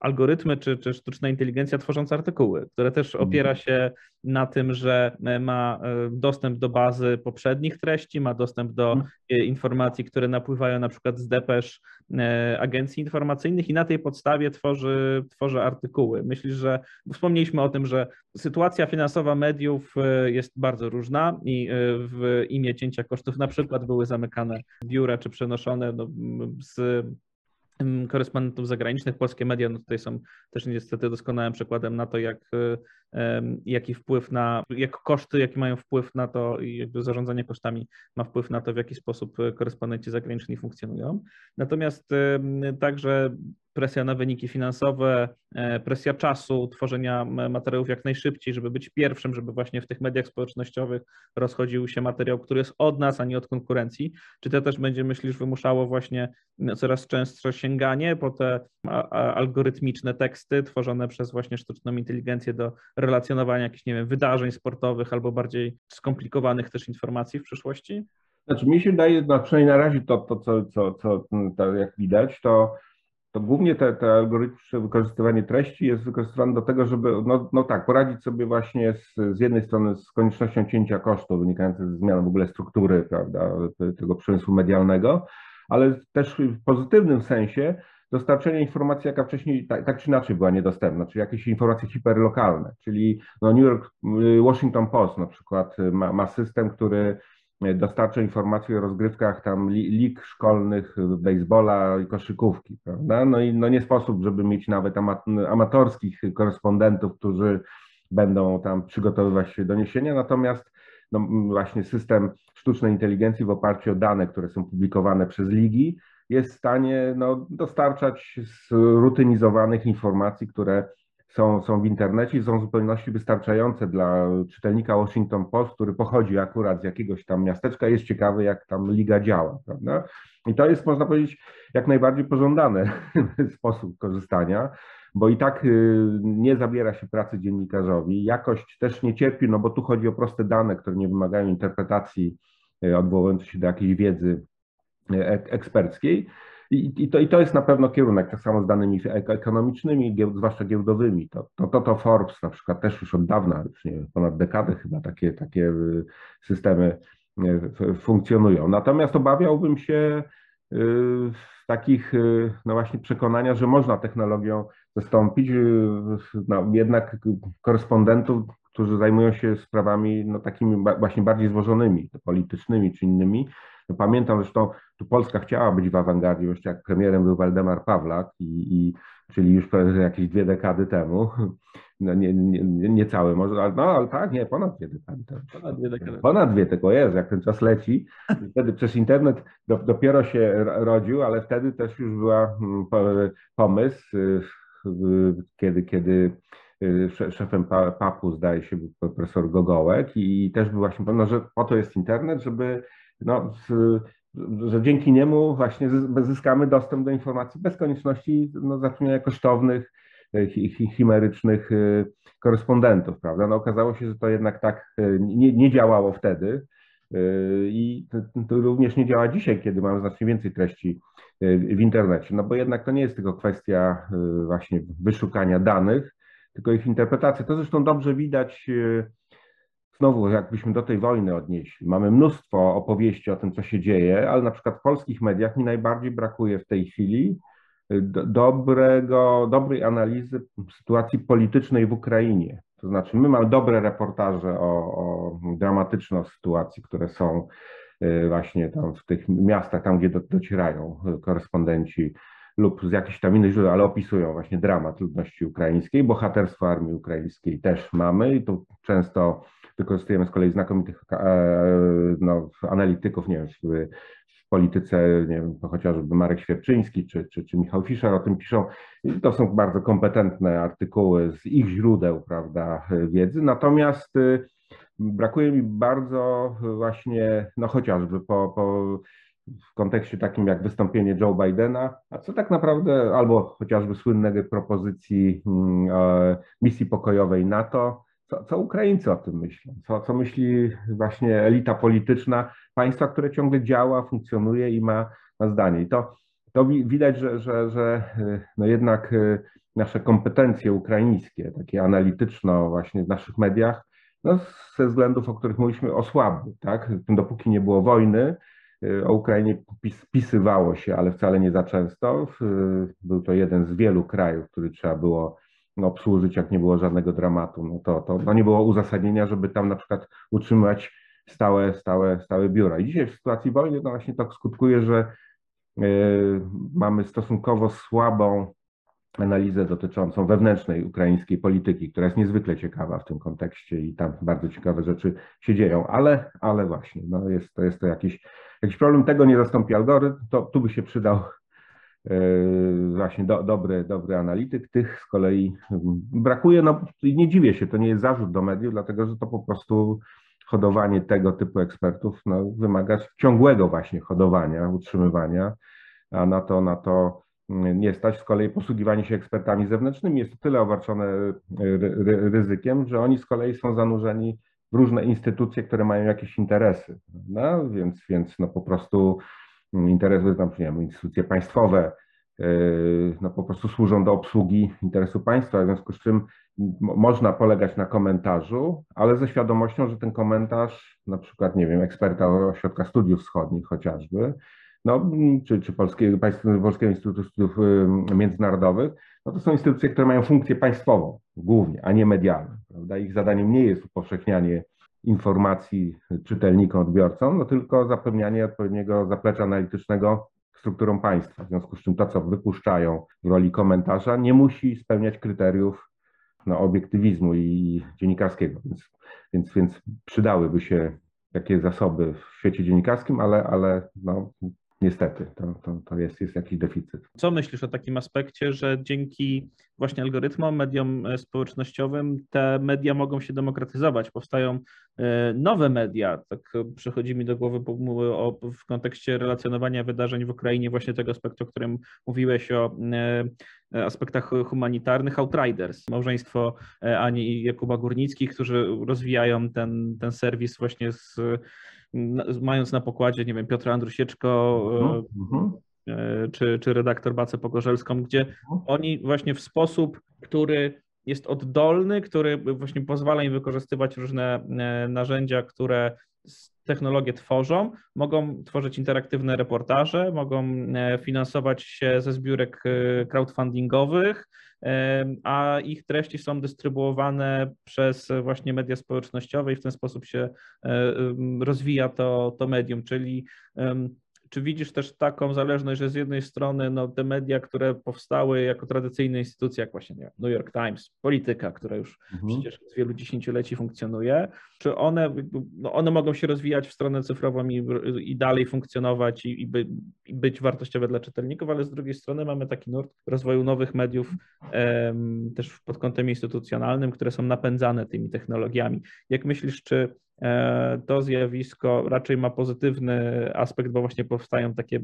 algorytmy czy, czy sztuczna inteligencja tworzące artykuły, które też mhm. opiera się na tym, że e, ma e, dostęp do bazy poprzednich treści, ma dostęp do mhm. e, informacji, które napływają na przykład z depesz agencji informacyjnych i na tej podstawie tworzy, tworzy artykuły. Myślisz, że wspomnieliśmy o tym, że sytuacja finansowa mediów jest bardzo różna i w imię cięcia kosztów na przykład były zamykane biura czy przenoszone no, z korespondentów zagranicznych. Polskie media no tutaj są też niestety doskonałym przykładem na to, jak, jaki wpływ na, jak koszty, jaki mają wpływ na to i zarządzanie kosztami ma wpływ na to, w jaki sposób korespondenci zagraniczni funkcjonują. Natomiast także presja na wyniki finansowe, e, presja czasu, tworzenia materiałów jak najszybciej, żeby być pierwszym, żeby właśnie w tych mediach społecznościowych rozchodził się materiał, który jest od nas, a nie od konkurencji. Czy to też będzie, myślisz, wymuszało właśnie coraz częstsze sięganie po te algorytmiczne teksty tworzone przez właśnie sztuczną inteligencję do relacjonowania jakichś, nie wiem, wydarzeń sportowych albo bardziej skomplikowanych też informacji w przyszłości? Znaczy mi się daje, przynajmniej na razie to, to co, co, co to jak widać, to to głównie te, te algorytmiczne wykorzystywanie treści jest wykorzystywane do tego, żeby, no, no tak, poradzić sobie właśnie z, z jednej strony z koniecznością cięcia kosztów wynikających ze zmian w ogóle struktury, prawda, tego przemysłu medialnego, ale też w pozytywnym sensie dostarczenie informacji, jaka wcześniej tak, tak, czy inaczej była niedostępna, czyli jakieś informacje hiperlokalne, czyli no New York, Washington Post na przykład ma, ma system, który dostarcza informacji o rozgrywkach tam lig szkolnych, baseballa i koszykówki, prawda? No i no nie sposób, żeby mieć nawet amatorskich korespondentów, którzy będą tam przygotowywać się do niesienia, natomiast no właśnie system sztucznej inteligencji w oparciu o dane, które są publikowane przez ligi, jest w stanie no, dostarczać zrutynizowanych informacji, które są, są w internecie i są w zupełności wystarczające dla czytelnika Washington Post, który pochodzi akurat z jakiegoś tam miasteczka, jest ciekawy, jak tam liga działa, prawda? I to jest, można powiedzieć, jak najbardziej pożądany sposób korzystania, bo i tak y, nie zabiera się pracy dziennikarzowi, jakość też nie cierpi, no bo tu chodzi o proste dane, które nie wymagają interpretacji y, odwołującej się do jakiejś wiedzy y, eksperckiej, i, i, to, I to jest na pewno kierunek, tak samo z danymi ekonomicznymi, zwłaszcza giełdowymi. To, to, to, to Forbes na przykład też już od dawna, już nie ponad dekadę chyba takie, takie y, systemy y, funkcjonują. Natomiast obawiałbym się y, takich no właśnie przekonania, że można technologią zastąpić no, jednak korespondentów, którzy zajmują się sprawami no, takimi właśnie bardziej złożonymi, politycznymi czy innymi, pamiętam zresztą, tu Polska chciała być w awangardzie, jeszcze jak premierem był Waldemar Pawlak, i, i czyli już jakieś dwie dekady temu, no nie, nie, nie całe może, ale, no ale tak, nie, ponad dwie dekady temu. Ponad dwie dekady. Ponad dwie, tylko jest, jak ten czas leci. Wtedy przez internet do, dopiero się rodził, ale wtedy też już była mm, pomysł, y, kiedy, kiedy y, szefem PAP-u zdaje się był profesor Gogołek i też był właśnie, no, że po to jest internet, żeby no, że dzięki niemu właśnie zyskamy dostęp do informacji bez konieczności no, zatrudniania kosztownych chimerycznych korespondentów, prawda? No okazało się, że to jednak tak nie, nie działało wtedy i to również nie działa dzisiaj, kiedy mamy znacznie więcej treści w internecie, no bo jednak to nie jest tylko kwestia właśnie wyszukania danych, tylko ich interpretacji. To zresztą dobrze widać znowu jakbyśmy do tej wojny odnieśli. Mamy mnóstwo opowieści o tym, co się dzieje, ale na przykład w polskich mediach mi najbardziej brakuje w tej chwili y, dobrego, dobrej analizy sytuacji politycznej w Ukrainie. To znaczy, my mamy dobre reportaże o, o dramatyczne sytuacji, które są y, właśnie tam w tych miastach, tam gdzie do, docierają korespondenci lub z jakichś tam innych źródeł, ale opisują właśnie dramat ludności ukraińskiej. Bohaterstwo armii ukraińskiej też mamy i tu często wykorzystujemy z kolei znakomitych e, no, analityków, nie wiem, w, polityce, nie wiem, chociażby Marek Świerczyński czy, czy, czy Michał Fischer o tym piszą. To są bardzo kompetentne artykuły z ich źródeł, prawda, wiedzy. Natomiast y, brakuje mi bardzo właśnie, no chociażby po, po w kontekście takim jak wystąpienie Joe Bidena, a co tak naprawdę, albo chociażby słynnej propozycji mm, e, misji pokojowej NATO, co, co Ukraińcy o tym myślą, co, co myśli właśnie elita polityczna państwa, które ciągle działa, funkcjonuje i ma, ma zdanie. I to, to widać, że, że, że e, no jednak e, nasze kompetencje ukraińskie, takie analityczno właśnie w naszych mediach, no ze względów, o których mówiliśmy, osłabły, tak? Dopóki nie było wojny, o Ukrainie pisywało się, ale wcale nie za często. Był to jeden z wielu krajów, który trzeba było obsłużyć, jak nie było żadnego dramatu. No to, to no nie było uzasadnienia, żeby tam na przykład utrzymywać stałe, stałe, stałe biura. I dzisiaj w sytuacji wojny no właśnie tak skutkuje, że y, mamy stosunkowo słabą analizę dotyczącą wewnętrznej ukraińskiej polityki, która jest niezwykle ciekawa w tym kontekście i tam bardzo ciekawe rzeczy się dzieją, ale, ale właśnie, no jest, to jest to jakiś, jakiś problem, tego nie zastąpi algorytm, to tu by się przydał właśnie do, dobry, dobry analityk, tych z kolei brakuje, no nie dziwię się, to nie jest zarzut do mediów, dlatego że to po prostu hodowanie tego typu ekspertów no, wymaga ciągłego właśnie hodowania, utrzymywania, a na to, na to nie stać. Z kolei posługiwanie się ekspertami zewnętrznymi jest tyle obarczone ryzykiem, że oni z kolei są zanurzeni w różne instytucje, które mają jakieś interesy. No, więc, więc no po prostu interesy, tam, nie wiem, instytucje państwowe, yy, no po prostu służą do obsługi interesu państwa, w związku z czym można polegać na komentarzu, ale ze świadomością, że ten komentarz, na przykład, nie wiem, eksperta Ośrodka Studiów Wschodnich chociażby, no, czy, czy Polskiego, Polskiego Instytutu Studiów Międzynarodowych, no to są instytucje, które mają funkcję państwową głównie, a nie medialną. Ich zadaniem nie jest upowszechnianie informacji czytelnikom, odbiorcom, no tylko zapewnianie odpowiedniego zaplecza analitycznego strukturom państwa. W związku z czym to, co wypuszczają w roli komentarza, nie musi spełniać kryteriów no, obiektywizmu i dziennikarskiego. Więc, więc, więc przydałyby się takie zasoby w świecie dziennikarskim, ale, ale no, Niestety, to, to, to jest, jest jakiś deficyt. Co myślisz o takim aspekcie, że dzięki właśnie algorytmom, mediom e, społecznościowym te media mogą się demokratyzować, powstają e, nowe media, tak przychodzi mi do głowy w kontekście relacjonowania wydarzeń w Ukrainie właśnie tego aspektu, o którym mówiłeś o e, aspektach humanitarnych, Outriders, małżeństwo Ani i Jakuba Górnickich, którzy rozwijają ten, ten serwis właśnie z mając na pokładzie, nie wiem, Piotra Andrusieczko uh-huh. czy, czy redaktor Bacę Pogorzelską, gdzie uh-huh. oni właśnie w sposób, który jest oddolny, który właśnie pozwala im wykorzystywać różne e, narzędzia, które technologie tworzą, mogą tworzyć interaktywne reportaże, mogą finansować się ze zbiórek crowdfundingowych, a ich treści są dystrybuowane przez właśnie media społecznościowe i w ten sposób się e, rozwija to, to medium, czyli czy widzisz też taką zależność, że z jednej strony no, te media, które powstały jako tradycyjne instytucje, jak właśnie nie, New York Times, polityka, która już mhm. przecież od wielu dziesięcioleci funkcjonuje, czy one, no, one mogą się rozwijać w stronę cyfrową i, i dalej funkcjonować i, i, by, i, być wartościowe dla czytelników, ale z drugiej strony mamy taki nurt rozwoju nowych mediów em, też pod kątem instytucjonalnym, które są napędzane tymi technologiami. Jak myślisz, czy to zjawisko raczej ma pozytywny aspekt, bo właśnie powstają takie,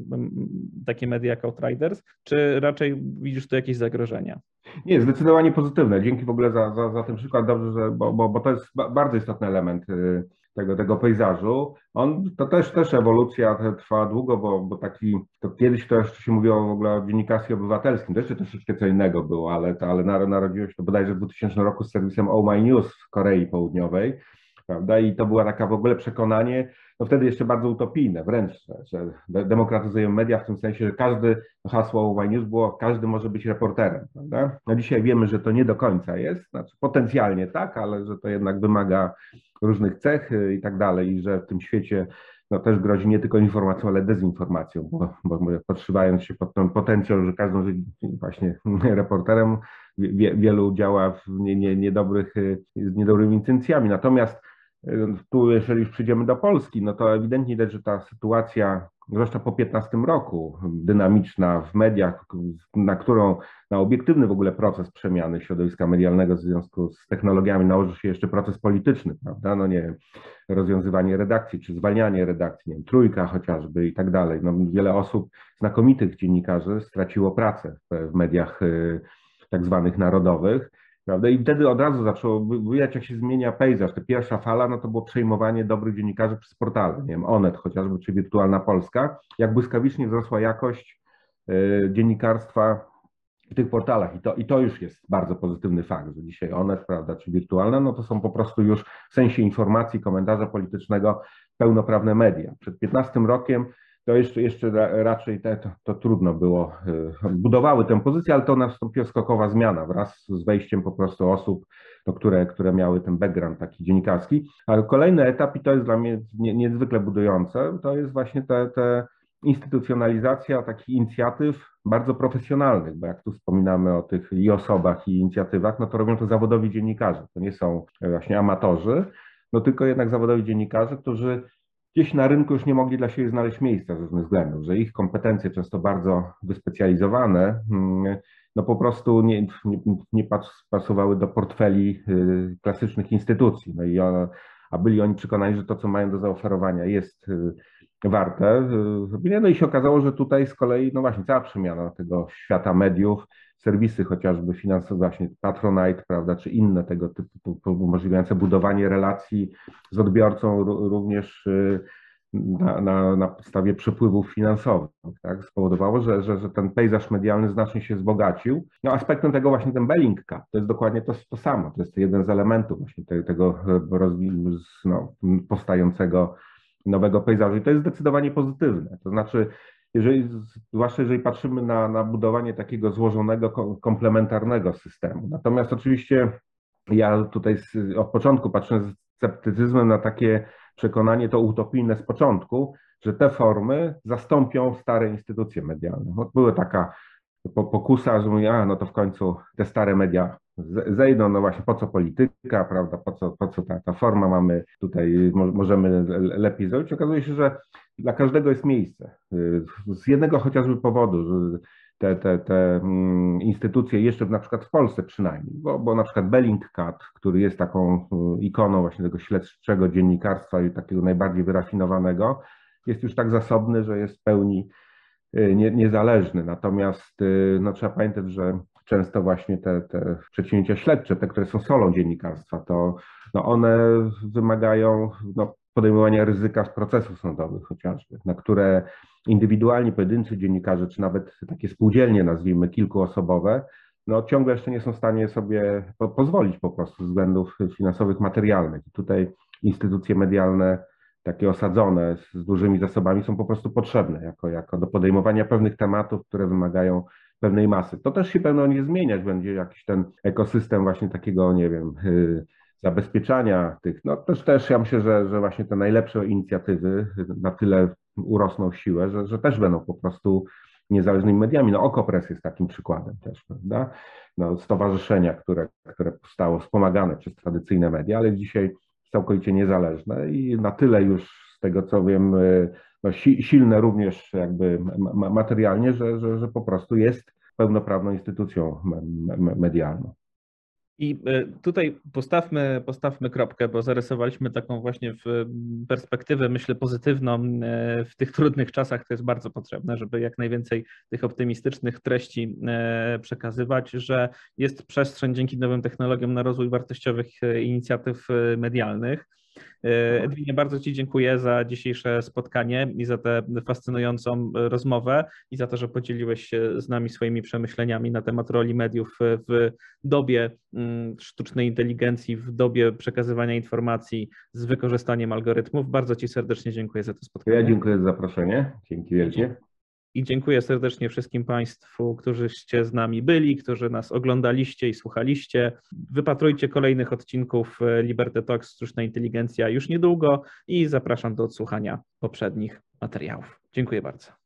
takie media jak Outriders, czy raczej widzisz tu jakieś zagrożenia? Nie, zdecydowanie pozytywne. Dzięki w ogóle za, za, za ten przykład, dobrze, że, bo, bo, bo to jest bardzo istotny element y, tego, tego pejzażu. On, to też, też ewolucja trwa długo, bo, bo taki, to kiedyś to jeszcze się mówiło w ogóle o dziennikarstwie obywatelskim, to jeszcze troszeczkę co innego było, ale, to, ale narodziło się to bodajże w 2000 roku z serwisem Oh My News w Korei Południowej, prawda, i to była taka w ogóle przekonanie, no wtedy jeszcze bardzo utopijne wręcz, że demokratyzujemy media w tym sensie, że każdy, hasło My News było, każdy może być reporterem, prawda. No dzisiaj wiemy, że to nie do końca jest, znaczy potencjalnie tak, ale że to jednak wymaga różnych cech y, i tak dalej, i że w tym świecie no, też grozi nie tylko informacją, ale dezinformacją, bo, bo podszywając się pod ten potencjał, że każdy może właśnie reporterem, wie, wielu działa w nie, nie, niedobrych, y, z niedobrymi intencjami. Natomiast tu, jeżeli już przyjdziemy do Polski, no to ewidentnie widać, że ta sytuacja zwłaszcza po 15 roku, dynamiczna w mediach, na którą, na obiektywny w ogóle proces przemiany środowiska medialnego w związku z technologiami nałoży się jeszcze proces polityczny, prawda? No nie rozwiązywanie redakcji, czy zwalnianie redakcji, nie wiem, trójka chociażby i tak dalej. No wiele osób, znakomitych dziennikarzy straciło pracę w, w mediach y, tak zwanych narodowych. Prawda? I wtedy od razu zaczęło widać, jak się zmienia pejzaż. Ta pierwsza fala, no to było przejmowanie dobrych dziennikarzy przez portale, nie wiem, Onet chociażby, czy Wirtualna Polska. Jak błyskawicznie wzrosła jakość y, dziennikarstwa w tych portalach. I to, I to już jest bardzo pozytywny fakt, że dzisiaj Onet, prawda, czy Wirtualna, no to są po prostu już w sensie informacji, komentarza politycznego pełnoprawne media. Przed 15 rokiem to jeszcze, jeszcze raczej te, to, to, trudno było. Y, budowały tę pozycję, ale to nastąpiła skokowa zmiana wraz z wejściem po prostu osób, no, które, które miały ten background taki dziennikarski. Ale kolejny etap, i to jest dla mnie niezwykle budujące, to jest właśnie te instytucjonalizacja takich inicjatyw bardzo profesjonalnych, bo jak tu wspominamy o tych i osobach, i inicjatywach, no to robią to zawodowi dziennikarze. To nie są właśnie amatorzy, no tylko jednak zawodowi dziennikarze, którzy gdzieś na rynku już nie mogli dla siebie znaleźć miejsca z różnych względów, że ich kompetencje często bardzo wyspecjalizowane, mm, no po prostu nie, nie, nie pasowały do portfeli y, klasycznych instytucji. No i a byli oni przekonani, że to, co mają do zaoferowania, jest y, warte. Y, no i się okazało, że tutaj z kolei, no właśnie, cała przemiana tego świata mediów, serwisy chociażby finansowe, właśnie Patronite, prawda, czy inne tego typu umożliwiające budowanie relacji z odbiorcą również y, na, na, na podstawie przepływów finansowych, tak, spowodowało, że, że, że ten pejzaż medialny znacznie się wzbogacił. No aspektem tego właśnie ten Bellingcat, to jest dokładnie to, to samo, to jest jeden z elementów właśnie tego, tego no, powstającego nowego pejzażu i to jest zdecydowanie pozytywne, to znaczy jeżeli, zwłaszcza jeżeli patrzymy na, na budowanie takiego złożonego, komplementarnego systemu. Natomiast oczywiście ja tutaj z, od początku patrzę z sceptycyzmem na takie przekonanie, to utopijne z początku, że te formy zastąpią stare instytucje medialne. Była taka pokusa, że mówi, a no to w końcu te stare media zejdą, no właśnie po co polityka, prawda, po co, po co ta, ta forma mamy tutaj, możemy lepiej zrobić. Okazuje się, że dla każdego jest miejsce. Z jednego chociażby powodu, że te, te, te mm, instytucje jeszcze na przykład w Polsce przynajmniej, bo, bo na przykład Bellingcat, który jest taką y, ikoną właśnie tego śledczego dziennikarstwa i takiego najbardziej wyrafinowanego, jest już tak zasobny, że jest w pełni y, nie, niezależny. Natomiast y, no, trzeba pamiętać, że często właśnie te, te przedsięwzięcia śledcze, te, które są solą dziennikarstwa, to no one wymagają no, podejmowania ryzyka z procesów sądowych chociażby, na które indywidualni pojedynczy dziennikarze, czy nawet takie spółdzielnie, nazwijmy, kilkuosobowe, no ciągle jeszcze nie są w stanie sobie po pozwolić po prostu z względów finansowych, materialnych. I tutaj instytucje medialne, takie osadzone z dużymi zasobami, są po prostu potrzebne jako, jako do podejmowania pewnych tematów, które wymagają pewnej masy. To też się pewno nie zmieniać będzie jakiś ten ekosystem właśnie takiego, nie wiem, yy, zabezpieczania tych, no też, też ja myślę, że, że właśnie te najlepsze inicjatywy na tyle urosną w siłę, że, że też będą po prostu niezależnymi mediami. No Okopres jest takim przykładem też, prawda? No, stowarzyszenia, które, które powstało wspomagane przez tradycyjne media, ale dzisiaj całkowicie niezależne i na tyle już z tego co wiem, no, si, silne również jakby materialnie, że, że, że po prostu jest pełnoprawną instytucją medialną. I e, tutaj postawmy, postawmy kropkę, bo zarysowaliśmy taką właśnie w perspektywę, myślę, pozytywną e, w tych trudnych czasach. To jest bardzo potrzebne, żeby jak najwięcej tych optymistycznych treści e, przekazywać, że jest przestrzeń dzięki nowym technologiom na rozwój wartościowych inicjatyw medialnych. E, Edwinie, bardzo Ci dziękuję za dzisiejsze spotkanie i za tę fascynującą rozmowę i za to, że podzieliłeś się z nami swoimi przemyśleniami na temat roli mediów w dobie mm, sztucznej inteligencji, w dobie przekazywania informacji z wykorzystaniem algorytmów. Bardzo Ci serdecznie dziękuję za to spotkanie. Ja dziękuję za zaproszenie. Dzięki wielkie. I dziękuję serdecznie wszystkim Państwu, którzyście z nami byli, którzy nas oglądaliście i słuchaliście. Wypatrujcie kolejnych odcinków e, Liberty Talks Sztuczna Inteligencja już niedługo i zapraszam do odsłuchania poprzednich materiałów. Dziękuję bardzo.